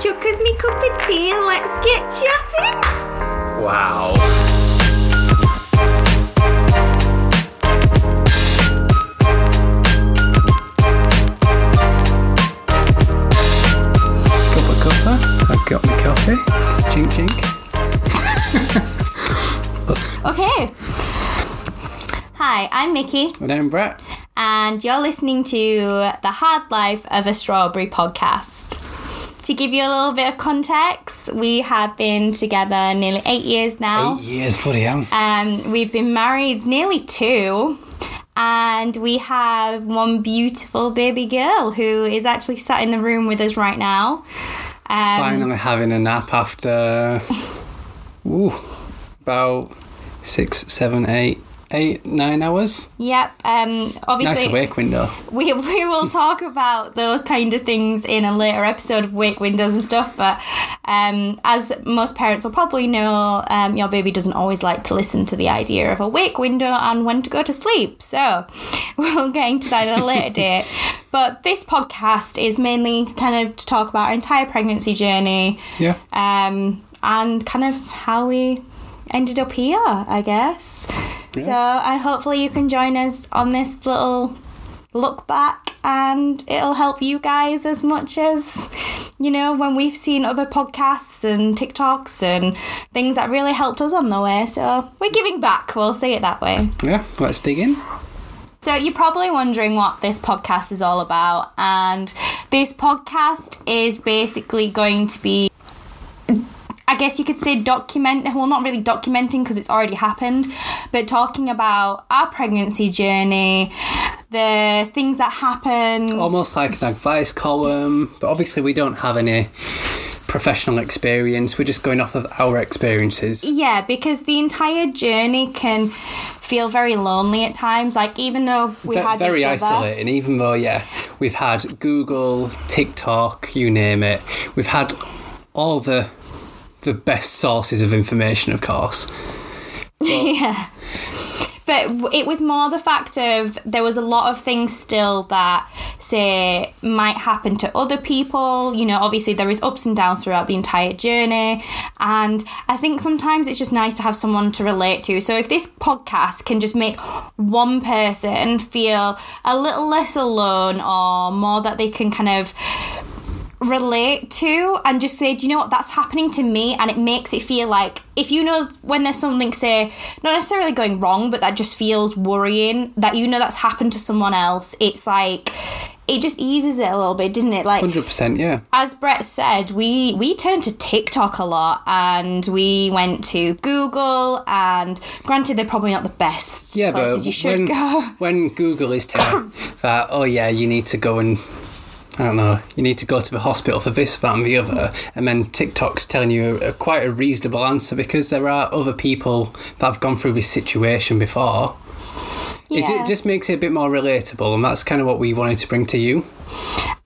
Chuck us me cup of tea and let's get chatting. Wow. Cuppa cuppa. I've got my coffee. Chink chink. Okay. Hi, I'm Mickey, My name Brett. and you're listening to the Hard Life of a Strawberry podcast. To give you a little bit of context, we have been together nearly eight years now. Eight years, bloody hell. Um, we've been married nearly two, and we have one beautiful baby girl who is actually sat in the room with us right now. Um, Finally having a nap after, ooh, about six, seven, eight, eight, nine hours. Yep. Um, obviously, Nice awake window. we we will talk about those kind of things in a later episode of Wake Windows and stuff. But um, as most parents will probably know, um, your baby doesn't always like to listen to the idea of a wake window and when to go to sleep. So we'll get into that at a later date. But this podcast is mainly kind of to talk about our entire pregnancy journey Yeah. um, and kind of how we ended up here, I guess. So, and hopefully you can join us on this little look back and it'll help you guys as much as, you know, when we've seen other podcasts and TikToks and things that really helped us on the way. So, we're giving back, we'll say it that way. Yeah. Let's dig in. So, you're probably wondering what this podcast is all about, and this podcast is basically going to be. I guess you could say document, well, not really documenting because it's already happened, but talking about our pregnancy journey, the things that happened. almost like an advice column, but obviously we don't have any professional experience. We're just going off of our experiences. Yeah, because the entire journey can feel very lonely at times. Like, even though we Ve- had very each other. isolating, even though yeah, we've had Google, TikTok, you name it. We've had all the the best sources of information, of course. yeah. But it was more the fact of there was a lot of things still that, say, might happen to other people. You know, obviously there is ups and downs throughout the entire journey. And I think sometimes it's just nice to have someone to relate to. So if this podcast can just make one person feel a little less alone or more that they can kind of relate to and just say, do you know what, that's happening to me, and it makes it feel like if you know when there's something, say, not necessarily going wrong, but that just feels worrying, that you know that's happened to someone else, it's like it just eases it a little bit, didn't it? Like Hundred percent, yeah. as Brett said, we we turned to TikTok a lot and we went to Google and granted they're probably not the best Yeah, places but you should when, go. when Google is telling that, oh yeah, you need to go and I don't know, you need to go to the hospital for this, that, and the other, and then TikTok's telling you a, quite a reasonable answer because there are other people that have gone through this situation before. It, Yeah. it just makes it a bit more relatable, and that's kind of what we wanted to bring to you.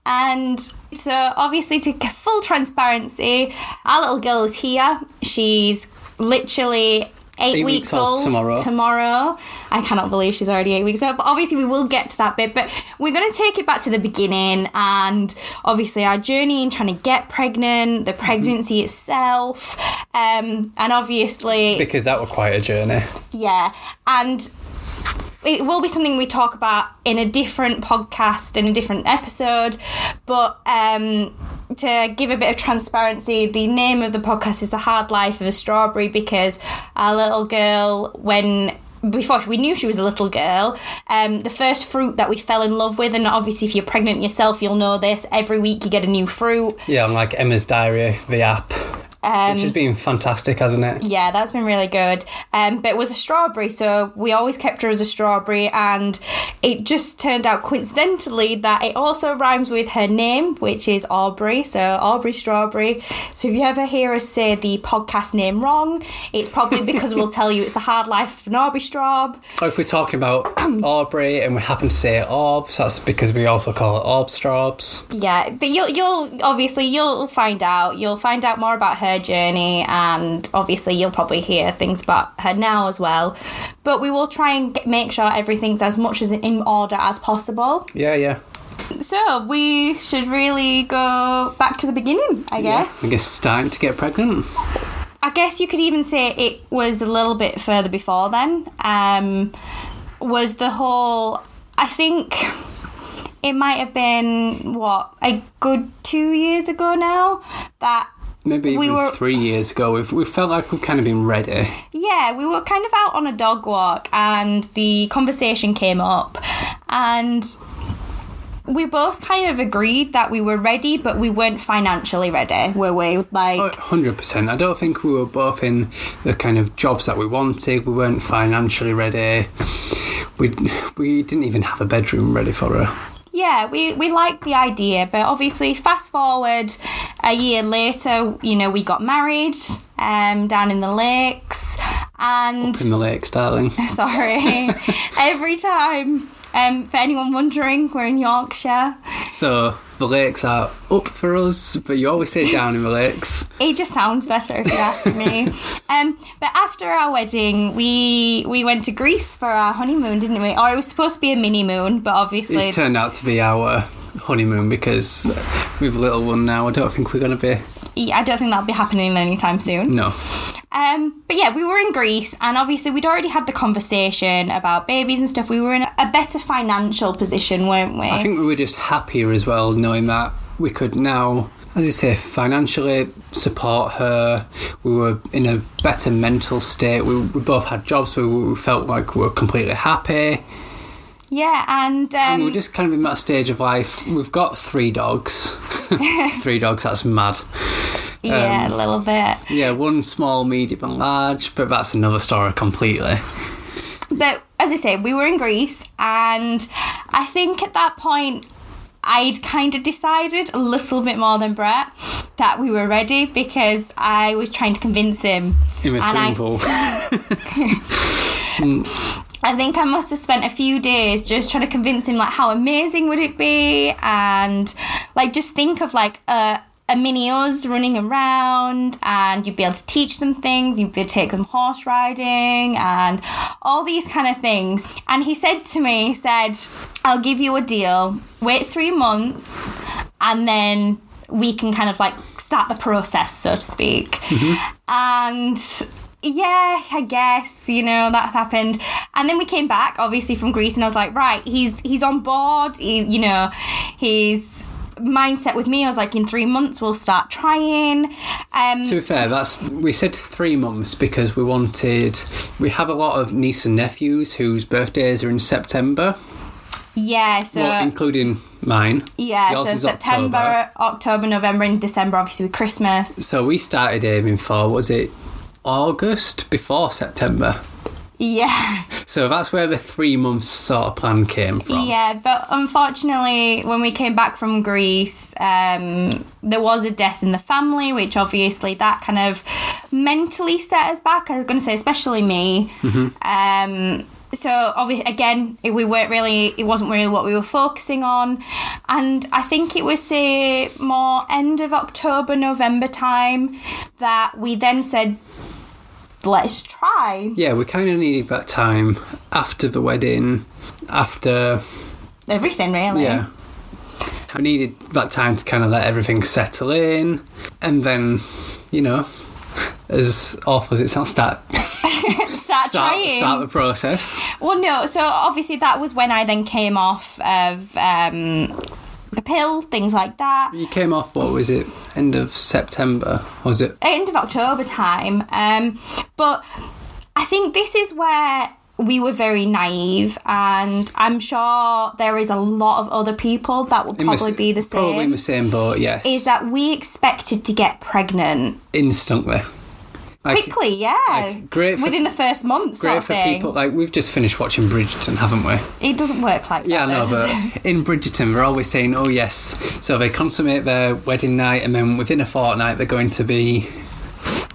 And so, obviously, to full transparency, our little girl is here. She's literally eight, Eight weeks, weeks old tomorrow. Tomorrow. I cannot believe she's already eight weeks old. But obviously, we will get to that bit. But we're going to take it back to the beginning and obviously our journey in trying to get pregnant, the pregnancy itself, um, and obviously Because that was quite a journey. yeah, and it will be something we talk about in a different podcast in a different episode. But um, to give a bit of transparency, the name of the podcast is "The Hard Life of a Strawberry" because our little girl, when before we knew she was a little girl, um, the first fruit that we fell in love with, and obviously if you're pregnant yourself, you'll know this. Every week you get a new fruit. Yeah, I'm like Emma's Diary, the app, Um, which has been fantastic, hasn't it? Yeah, that's been really good. Um, but it was a strawberry, so we always kept her as a strawberry, and it just turned out coincidentally that it also rhymes with her name, which is Aubrey, so Aubrey Strawberry. So if you ever hear us say the podcast name wrong, it's probably because we'll tell you it's the hard life of an Aubrey Straub. Or if we're talking about Aubrey and we happen to say Orbs, that's because we also call it Orb Straubs. Yeah, but you'll you'll obviously you'll find out. You'll find out more about her journey, and obviously you'll probably hear things about her now as well. But we will try and get, make sure everything's as much as in order as possible. Yeah, yeah. So we should really go back to the beginning, I guess. I guess starting to get pregnant. I guess you could even say it was a little bit further before then. Um, was the whole? I think it might have been what a good two years ago now that Maybe We even were- three years ago, we've, we felt like we've kind of been ready. Yeah, we were kind of out on a dog walk and the conversation came up and we both kind of agreed that we were ready, but we weren't financially ready, were we? Like, oh, Hundred percent. I don't think we were both in the kind of jobs that we wanted. We weren't financially ready. We we didn't even have a bedroom ready for her. Yeah, we, we liked the idea, but obviously, fast forward a year later, you know, we got married um, down in the lakes and. In the lakes, darling. Sorry. Every time, um, for anyone wondering, we're in Yorkshire. So the lakes are up for us, but you always say down in the lakes. It just sounds better if you ask me. um, but after our wedding, we we went to Greece for our honeymoon, didn't we? Or it was supposed to be a mini moon, but obviously, It's turned out to be our honeymoon because we've a little one now. I don't think we're going to be. yeah, I don't think that'll be happening anytime soon. No. Um, but yeah, we were in Greece, and obviously we'd already had the conversation about babies and stuff. We were in a better financial position, weren't we? I think we were just happier as well, knowing that we could now, as you say, financially support her. We were in a better mental state. We, we both had jobs where we felt like we were completely happy. Yeah, and um, And we're just kind of in that stage of life. We've got three dogs. three dogs, that's mad. yeah, um, a little bit. Yeah, one small, medium, and large, but that's another story completely. But as I say, we were in Greece, and I think at that point, I'd kind of decided a little bit more than Brett that we were ready because I was trying to convince him. In a I- swimming pool. I think I must have spent a few days just trying to convince him like how amazing would it be and like just think of like a a mini us running around and you'd be able to teach them things, you'd be able to take them horse riding and all these kind of things. And he said to me, he said, I'll give you a deal, wait three months and then we can kind of like start the process, so to speak. Mm-hmm. And yeah, I guess you know that happened, and then we came back, obviously from Greece, and I was like, right, he's he's on board. He, you know, his mindset with me. I was like, in three months we'll start trying. Um, To be fair, that's we said three months because we wanted. We have a lot of nieces and nephews whose birthdays are in September, yeah, so well, including mine. yeah, Yours so September, October. October, November, and December, obviously with Christmas. So we started aiming for was it August before September. Yeah. So that's where the three months sort of plan came from. Yeah, but unfortunately, when we came back from Greece, um, there was a death in the family, which obviously that kind of mentally set us back. I was going to say, especially me. Um, so obviously, again, it- we weren't really. It wasn't really what we were focusing on, and I think it was say more end of October, November time that we then said, "Let's try." Yeah, we kind of needed that time after the wedding, after Everything really. yeah. I needed that time to kind of let everything settle in, and then, you know, as awful as it sounds, start Start, start trying. start the process. Well, no. So obviously that was when I then came off of um, the pill, things like that. You came off. What was it? End of September, was it? End of October time. Um, but I think this is where we were very naive, and I'm sure there is a lot of other people that will In the probably be the Probably in same. the same boat. Yes. Is that we expected to get pregnant instantly? Like, quickly? Yeah, like, great for- within the first month. Great for thing. people. Like we've just finished watching Bridgerton, haven't we? It doesn't work like Yeah, that. no, though, it? but in Bridgerton, we're always saying, "Oh yes." So they consummate their wedding night, and then within a fortnight, they're going to be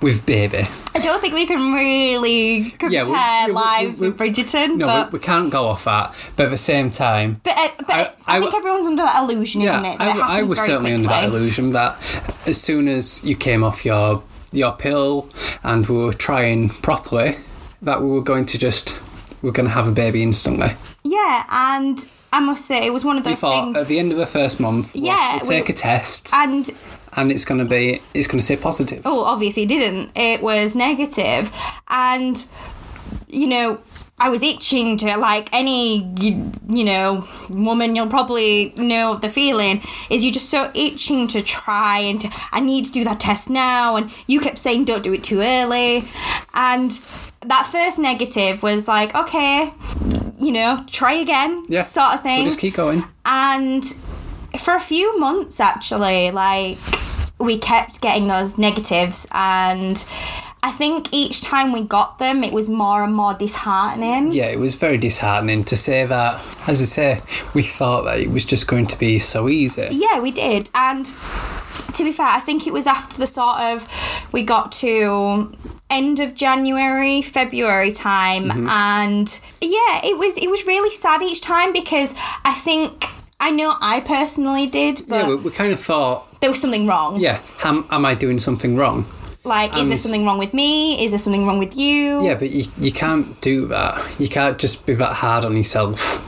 with baby. I don't think we can really compare Yeah, we- we- lives we- with Bridgerton. No, but, we, can't go off that. But at the same time, but, uh, but I- I, I think everyone's under that illusion, yeah, isn't it? I, That I happens was certainly under that illusion that as soon as you came off your your pill and we were trying properly, that we were going to just we are going to have a baby instantly. Yeah, and I must say it was one of those thought things. at the end of the first month, we'll, Yeah, we'll take we- a test, and and it's going to be it's going to say positive. oh, obviously it didn't. It was negative, and you know. I was itching to like any you, you know woman you'll probably know the feeling is you're just so itching to try and to, I need to do that test now and you kept saying don't do it too early. And that first negative was like okay you know try again Yeah, sort of thing. We'll just keep going. and for a few months actually like we kept getting those negatives and i think each time we got them it was more and more disheartening Yeah, it was very disheartening to say that. As I say, we thought that it was just going to be so easy. yeah we did and to be fair i think it was after the sort of we got to end of january february time Mm-hmm. and yeah it was it was really sad each time because i think i know i personally did but Yeah, we, we kind of thought, there was something wrong yeah, am, am I doing something wrong? Like, is there something wrong with me? Is there something wrong with you? Yeah, but you, you can't do that. You can't just be that hard on yourself.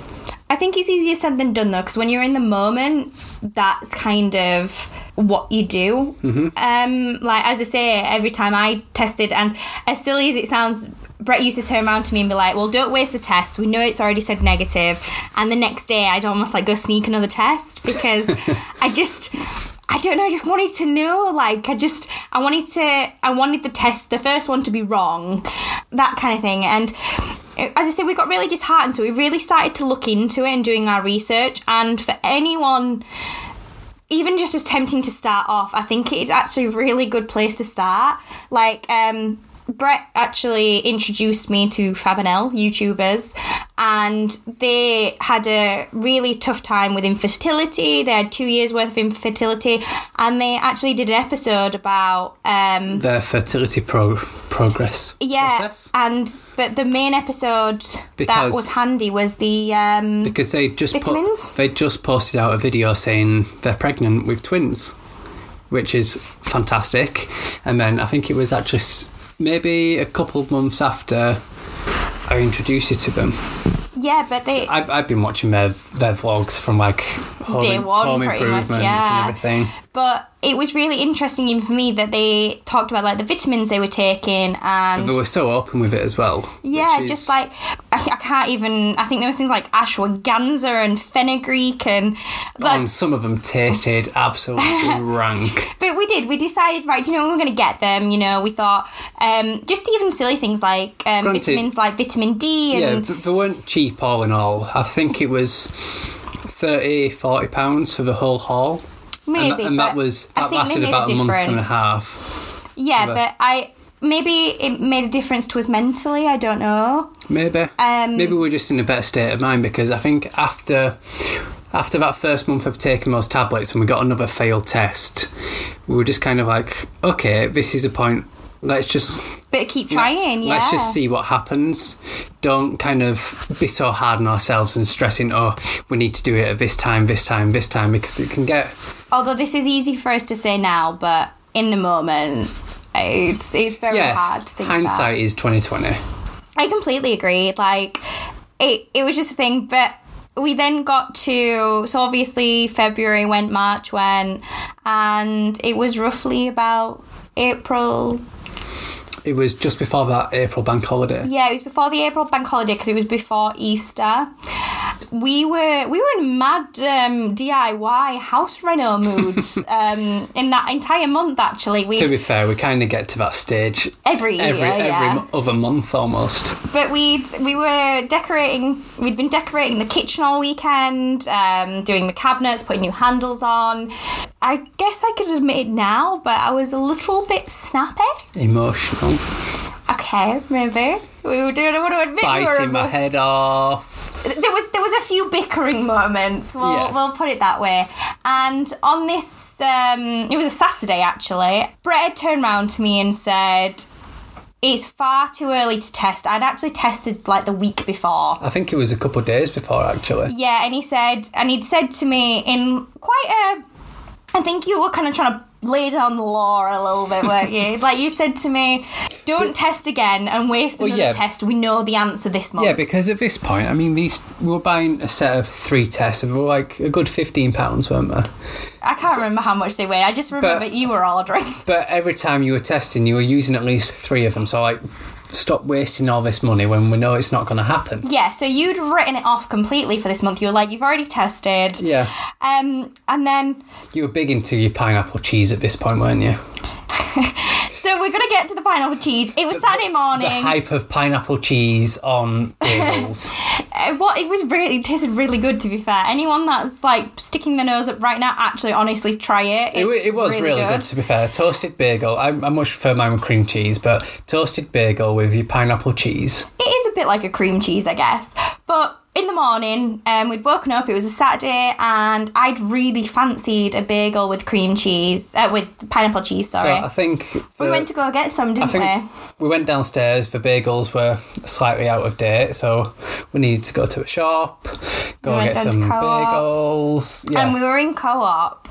I think it's easier said than done though, because when you're in the moment, that's kind of what you do. Mm-hmm. Um, like as I say, every time I tested, and as silly as it sounds, Brett used to turn around to me and be like, "Well, don't waste the test. We know it's already said negative." And the next day, I'd almost like go sneak another test because I just. I don't know. I just wanted to know. Like, I just, I wanted to, I wanted the test, the first one to be wrong, that kind of thing. And as I said, we got really disheartened, so we really started to look into it and doing our research. And for anyone, even just as tempting to start off, I think it's actually a really good place to start. Like, um, Brett actually introduced me to Fabinel YouTubers, and they had a really tough time with infertility. They had two years worth of infertility, and they actually did an episode about um, Their fertility pro- progress yeah, process. and but the main episode that was handy was the um, Because they just Vitamins? they just posted out a video saying they're pregnant with twins, which is fantastic. And then I think it was actually s- maybe a couple of months after I introduced you to them. yeah, but they I've, I've been watching their their vlogs from like home, Day one, home pretty much, yeah. and everything. But it was really interesting even for me that they talked about like the vitamins they were taking and They were so open with it as well. yeah, which just like I, I can't even. I think there was things like ashwagandha and fenugreek and like, and some of them tasted absolutely rank. but we did. We decided right. Do you know we we're going to get them? You know, we thought um, just even silly things like um, Granted- vitamins like vitamin D Yeah, and th- they weren't cheap all in all. I think it was 30, 40 pounds for the whole haul. Maybe. and, that- and that was I that lasted about a month and a half. Yeah, But- but I maybe it made a difference to us mentally. I don't know. Maybe. Um, Maybe we're just in a better state of mind because I think after after that first month of taking those tablets and we got another failed test, we were just kind of like, okay, this is a point. Let's just But keep trying. yeah. Let's just see what happens. Don't kind of be so hard on ourselves and stressing, oh, we need to do it at this time, this time, this time, because it can get. Although this is easy for us to say now, but in the moment, it's it's very Yeah, hard to think hindsight about. is 2020. I completely agree. Like it, it was just a thing, but we then got to so obviously February went, March went, and it was roughly about April. It was just before that April bank holiday. Yeah, it was before the April bank holiday because it was before Easter. We were we were in mad um, DIY house reno moods um, in that entire month. Actually, we To be fair, we kind of get to that stage every year, every every yeah. mo- other month almost. But we'd we were decorating. We'd been decorating the kitchen all weekend, um, doing the cabinets, putting new handles on. I guess I could admit it now, but I was a little bit snappy. Emotional, Okay, maybe we were doing. I want to admit we were biting my head off. There was there was a few bickering moments. We'll Yeah. we'll put it that way. And on this, um, it was a Saturday actually. Brett had turned round to me and said. It's far too early to test. I'd actually tested like the week before. I think it was a couple of days before actually. Yeah, and he said, and he'd said to me in quite a, I think you were kind of trying to laid on the law a little bit, weren't you? like you said to me, don't test again and waste another yeah. test. We know the answer this month. Yeah, because at this point, I mean, these we were buying a set of three tests, and we were like a good fifteen pounds, weren't we? I can't remember how much they weigh. I just remember But- you were ordering. But every time you were testing, you were using at least three of them. So like, stop wasting all this money when we know it's not going to happen. Yeah, so you'd written it off completely for this month. You were like, you've already tested. Yeah, Um, and then you were big into your pineapple cheese at this point, weren't you? so we're gonna get to the pineapple cheese. It was Saturday morning. The hype of pineapple cheese on bagels. Uh, what it was really it tasted really good to be fair. Anyone that's like sticking their nose up right now, actually, honestly, try it. It, it was really, good. to be fair. Toasted bagel. I, I much prefer mine with cream cheese, but toasted bagel with your pineapple cheese. It is a bit like a cream cheese, I guess. But in the morning, um, we'd woken up. It was a Saturday, and I'd really fancied a bagel with cream cheese, uh, with pineapple cheese. So Sorry. I think we went to go get some, didn't we? we went downstairs. The bagels were slightly out of date, so we needed to go to a shop, go We get some bagels. Yeah, And we were in co-op,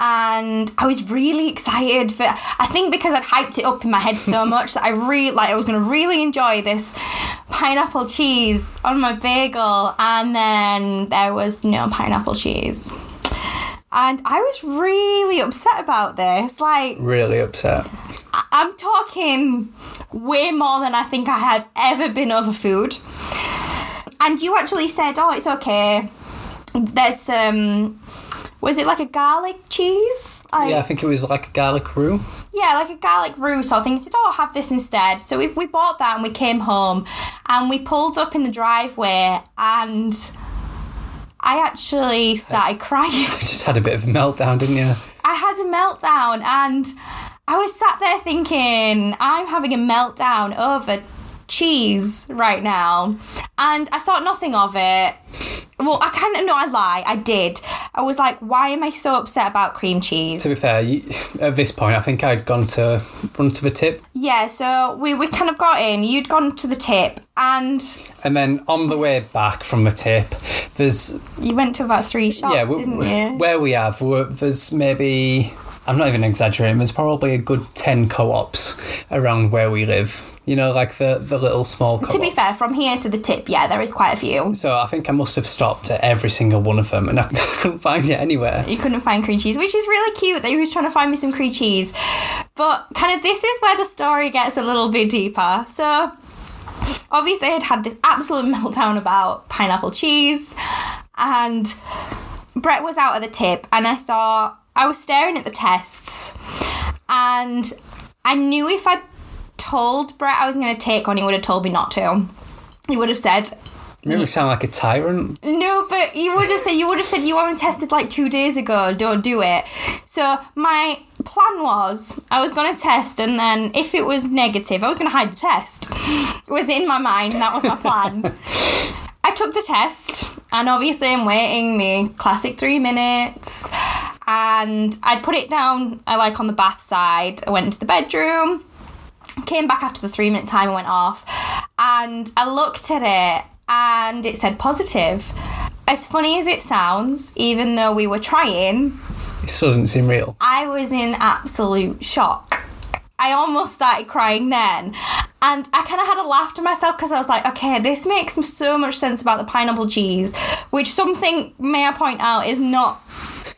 and I was really excited for. I think because I'd hyped it up in my head so much that I really like I was going to really enjoy this pineapple cheese on my bagel, and then there was no pineapple cheese, and I was really upset about this. Like really upset. I- I'm talking way more than I think I have ever been over food. And you actually said, "Oh, it's okay." There's um, was it like a garlic cheese? Like, Yeah, I think it was like a garlic roux. yeah, like a garlic roux sort of thing. He said, "Oh, have this instead." So we we bought that and we came home, and we pulled up in the driveway, and I actually started crying. You just had a bit of a meltdown, didn't you? I had a meltdown and I was sat there thinking, I'm having a meltdown over cheese right now. And I thought nothing of it. Well, I kind of know I lie. I did. I was like, why am I so upset about cream cheese? To be fair, you, at this point, I think I'd gone to run to the tip, Yeah, so we, we kind of got in. You'd gone to the tip and and then on the way back from the tip, there's you went to about three shops, yeah, we, didn't you? where we have, there's maybe I'm not even exaggerating. There's probably a good ten co-ops around where we live. You know, like the the little small. Co-ops. To be fair, from here to the tip, yeah, there is quite a few. So I think I must have stopped at every single one of them, and I couldn't find it anywhere. you couldn't find cream cheese, which is really cute that he was trying to find me some cream cheese. But kind of this is where the story gets a little bit deeper. So obviously I'd had this absolute meltdown about pineapple cheese and Brett was out at the tip and I thought I was staring at the tests and I knew if I'd told Brett I was going to take one, he would have told me not to. He would have said, You me sound like a tyrant. no, but you would have said you would have said you only tested like two days ago. Don't do it. So my plan was I was going to test, and then if it was negative, I was going to hide the test. It was in my mind. That was my plan. I took the test, and obviously I'm waiting the classic three minutes, and I'd put it down. I like on the bath side. I went into the bedroom came back after the three minute timer went off and I looked at it and it said positive. As funny as it sounds, even though we were trying, It still didn't seem real. I was in absolute shock. I almost started crying then. And I kind of had a laugh to myself because I was like, okay, this makes so much sense about the pineapple cheese, which something, may I point out, is not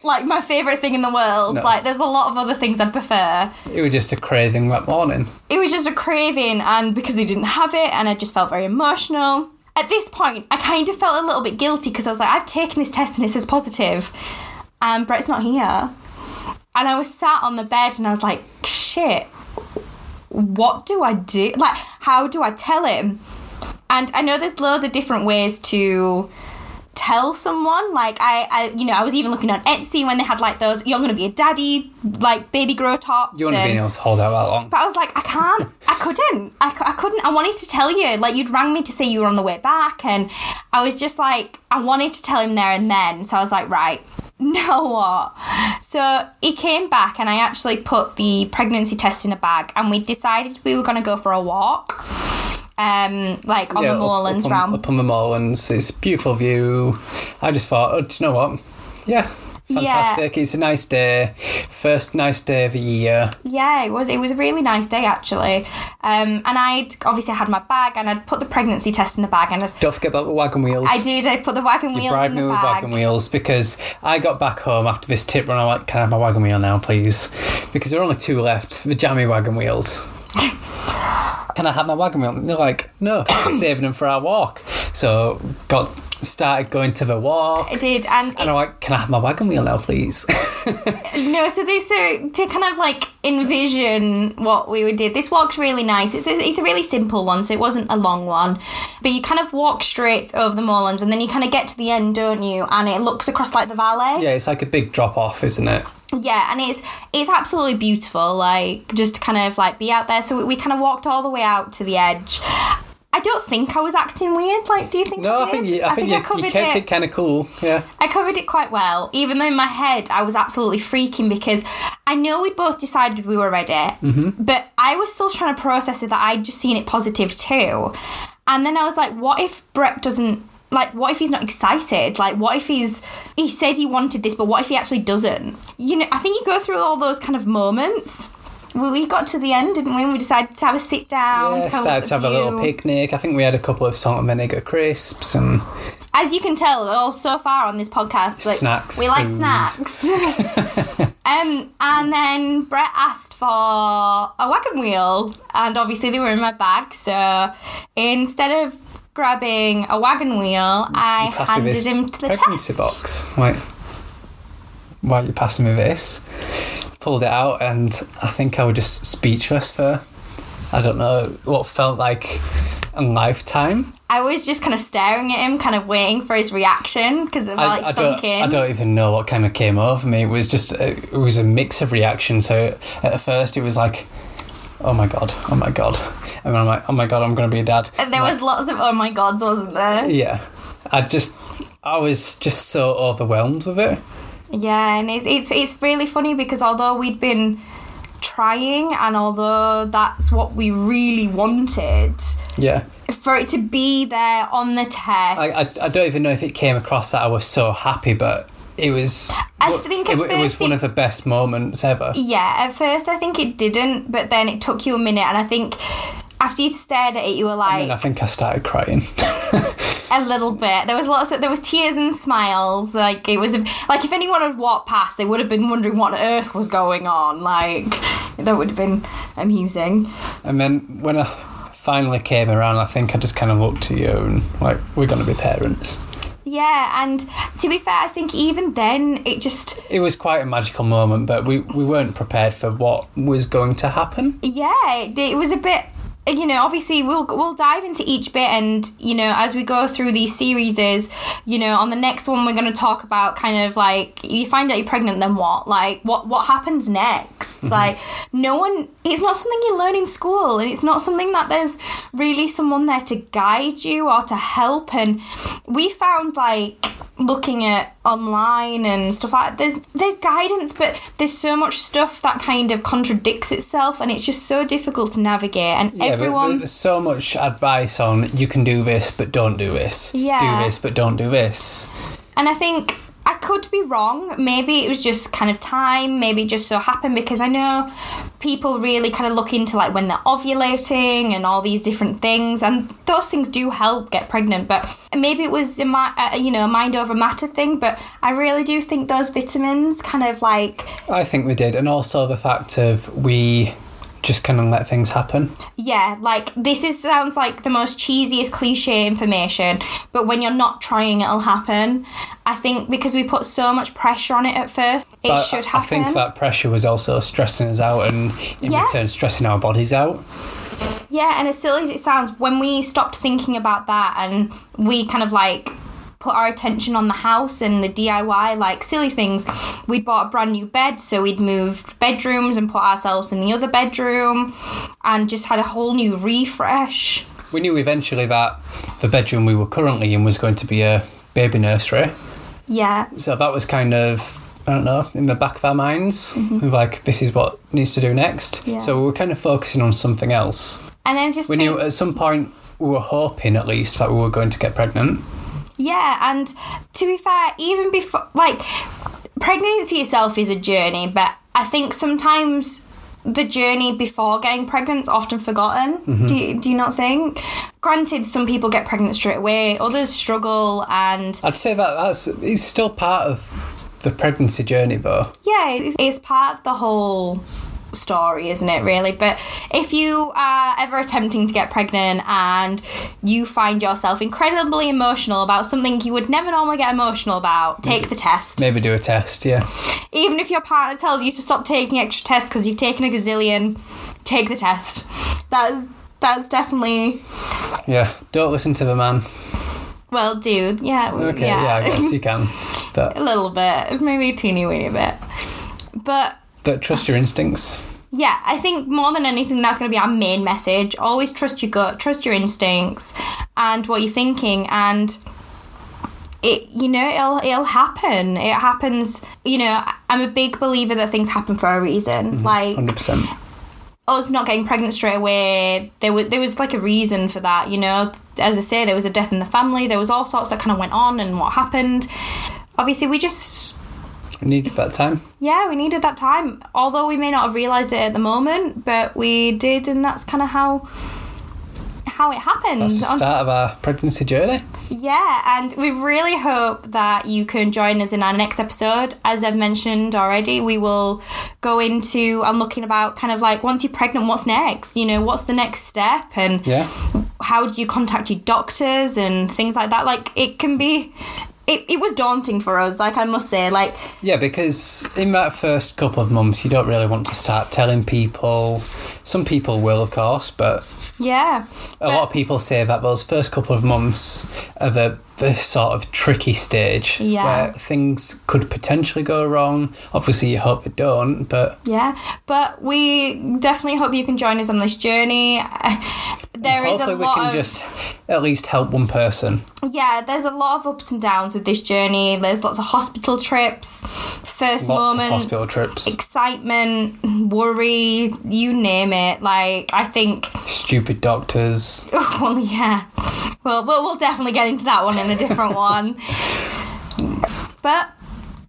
like my favourite thing in the world. No. Like, there's a lot of other things I'd prefer It was just a craving that morning. it was just a craving and because he didn't have it and I just felt very emotional. At this point, I kind of felt a little bit guilty because I was like, I've taken this test and it says positive and Brett's not here. And I was sat on the bed and I was like, shit, what do I do? Like, how do I tell him? And I know there's loads of different ways to tell someone. Like I, I you know, I was even looking on Etsy when they had like those "You're gonna be a daddy" like baby grow tops. You wouldn't have and- been able to hold out that long. but I was like, I can't. I couldn't. I, I couldn't. I wanted to tell you. Like, you'd rang me to say you were on the way back. And I was just like, I wanted to tell him there and then. So I was like, right, now what? So he came back and I actually put the pregnancy test in a bag. And we decided we were going to go for a walk. Um, like on Yeah, the moorlands up, on, round. up on the moorlands. It's a beautiful view. I just thought, oh, do you know what? Yeah, fantastic. It's a nice day. First nice day of the year. Yeah, it was. It was a really nice day actually. Um, and I'd obviously had my bag and I'd put the pregnancy test in the bag and I, Don't forget about the wagon wheels. I did. I put the wagon You wheels bribed in me the with wagon wheels because I got back home after this tip run. I'm like, can I have my wagon wheel now, please? Because there are only two left, the jammy wagon wheels. can I have my wagon wheel? And they're like, no, saving them for our walk. So got started going to the walk. I did, and And I'm like, can I have my wagon wheel now, please? No, so this so to kind of like envision what we would do. This walk's really nice. It's it's a really simple one, so it wasn't a long one, but you kind of walk straight over the moorlands, and then you kind of get to the end, don't you? And it looks across like the valley. yeah, it's like a big drop off, isn't it? Yeah, and it's it's absolutely beautiful. Like just to kind of like be out there. So we, we kind of walked all the way out to the edge. I don't think I was acting weird. Like, do you think? No, I, I think you, I think, you, you covered kept it. it kind of cool. Yeah. I covered it quite well, even though in my head I was absolutely freaking because I know we'd both decided we were ready, Mm-hmm. but I was still trying to process it that I'd just seen it positive too. And then I was like, what if Brett doesn't. Like, what if he's not excited? Like, what if he's. He said he wanted this, but what if he actually doesn't? You know, I think you go through all those kind of moments. We, we got to the end, didn't we? And we decided to have a sit down. Yeah, to have, decided to have a little picnic. I think we had a couple of salt and vinegar crisps and As you can tell, all so far on this podcast, like, Snacks, We like food. snacks. um, and then Brett asked for a wagon wheel, and obviously they were in my bag. So instead of grabbing a wagon wheel, I handed him to the pregnancy test. box. Like, why are you passing me this? Pulled it out, and I think I was just speechless for, I don't know, what felt like a lifetime. I was just kind of staring at him, kind of waiting for his reaction because it like I, I sunk don't, in. I don't even know what kind of came over me. It was just, it was a mix of reactions. So at first it was like, oh my god, oh my god, and I'm like, oh my god, I'm gonna be a dad. And there I'm was lots of oh my gods, wasn't there? yeah. I just, I was just so overwhelmed with it. Yeah, and it's it's it's really funny because although we'd been trying and although that's what we really wanted, Yeah. for it to be there on the test. I, I, I don't even know if it came across that I was so happy, but it was. I think it, it was one of the best moments ever. yeah, at first I think it didn't, but then it took you a minute, and I think after you'd stared at it, you were like And I think I started crying. a little bit. There was lots of there was tears and smiles. Like it was like if anyone had walked past, they would have been wondering what on earth was going on. Like that would have been amusing. and then when I finally came around, I think I just kind of looked at you and like, we're going to be parents. Yeah, and to be fair, I think even then it just It was quite a magical moment, but we, we weren't prepared for what was going to happen. yeah, it, it was a bit. You know, obviously we'll we'll dive into each bit, and you know, as we go through these series, is you know, on the next one we're going to talk about kind of like you find out you're pregnant, then what? Like what what happens next? Mm-hmm. Like no one, it's not something you learn in school, and it's not something that there's really someone there to guide you or to help. And we found like looking at online and stuff like there's there's guidance but there's so much stuff that kind of contradicts itself and it's just so difficult to navigate and Yeah, but everyone there's so much advice on you can do this, but don't do this. Yeah. Do this, but don't do this. and I think I could be wrong. Maybe it was just kind of time. Maybe it just so happened because I know people really kind of look into like when they're ovulating and all these different things, and those things do help get pregnant. But maybe it was a you know mind over matter thing. But I really do think those vitamins kind of like I think we did, and also the fact of we just kind of let things happen. Yeah, like this is sounds like the most cheesiest cliche information, but when you're not trying, it'll happen. I think because we put so much pressure on it at first, it But should happen. I think that pressure was also stressing us out, and in Yeah. return, stressing our bodies out. yeah, and as silly as it sounds, when we stopped thinking about that and we kind of like put our attention on the house and the DIY, like silly things, we'd bought a brand new bed, so we'd moved bedrooms and put ourselves in the other bedroom, and just had a whole new refresh. We knew eventually that the bedroom we were currently in was going to be a baby nursery. Yeah, So that was kind of, I don't know, in the back of our minds. We were like, this is what needs to do next. Mm-hmm. Yeah. So we were kind of focusing on something else. and I just We think, knew at some point, we were hoping at least that we were going to get pregnant. Yeah, and to be fair, even before, like, pregnancy itself is a journey, but I think sometimes the journey before getting pregnant is often forgotten. Mm-hmm. Do, you, do you not think? Granted, some people get pregnant straight away, others struggle, and I'd say that that's it's still part of the pregnancy journey, though. yeah, it's, it's part of the whole story, isn't it, really? But if you are ever attempting to get pregnant and you find yourself incredibly emotional about something you would never normally get emotional about, take mm. the test. Maybe do a test. Yeah. Even if your partner tells you to stop taking extra tests because you've taken a gazillion, take the test. That's that's definitely Yeah. Don't listen to the man. well, dude. Yeah, Okay. Yeah, I guess you can. a little bit, maybe a teeny weeny bit, but but trust your instincts. Yeah, I think more than anything, that's going to be our main message. Always trust your gut, trust your instincts, and what you're thinking, and it you know it'll it'll happen. It happens. You know, I'm a big believer that things happen for a reason. Mm-hmm. Like Hundred percent. us not getting pregnant straight away, there was there was like a reason for that. You know, as I say, there was a death in the family. There was all sorts that kind of went on and what happened. Obviously, we just We needed that time. yeah, we needed that time. Although we may not have realised it at the moment, but we did, and that's kind of how how it happened. That's the On- start of our pregnancy journey. yeah, and we really hope that you can join us in our next episode. As I've mentioned already, we will go into and looking about kind of like once you're pregnant, what's next? You know, what's the next step, and Yeah. how do you contact your doctors and things like that. Like it can be. It, it was daunting for us, like I must say. Like Yeah, because in that first couple of months, you don't really want to start telling people. Some people will, of course, but yeah, a lot of people say that those first couple of months are the, the sort of tricky stage Yeah. where things could potentially go wrong. Obviously, you hope they don't, but Yeah, but we definitely hope you can join us on this journey. There is hopefully a we lot can of just at least help one person. yeah. There's a lot of ups and downs with this journey. There's lots of hospital trips, first Lots moments, hospital trips. excitement, worry, you name it. Like I think, Stupid doctors. well, yeah. Well, we'll we'll definitely get into that one in a different one. But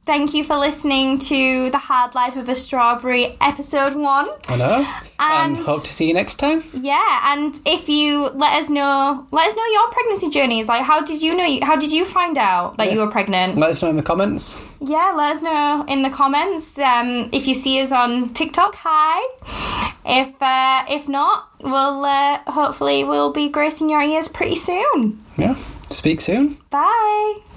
thank you for listening to the Hard Life of a Strawberry, episode one. Hello. And, And- hope to see you next time. Yeah, and if you let us know, let us know your pregnancy journeys. Like, how did you know? How did you find out that you were pregnant? Let us know in the comments. Yeah, let us know in the comments. Um, if you see us on TikTok, hi. If uh, if not, we'll uh, hopefully we'll be gracing your ears pretty soon. Yeah. Speak soon. Bye.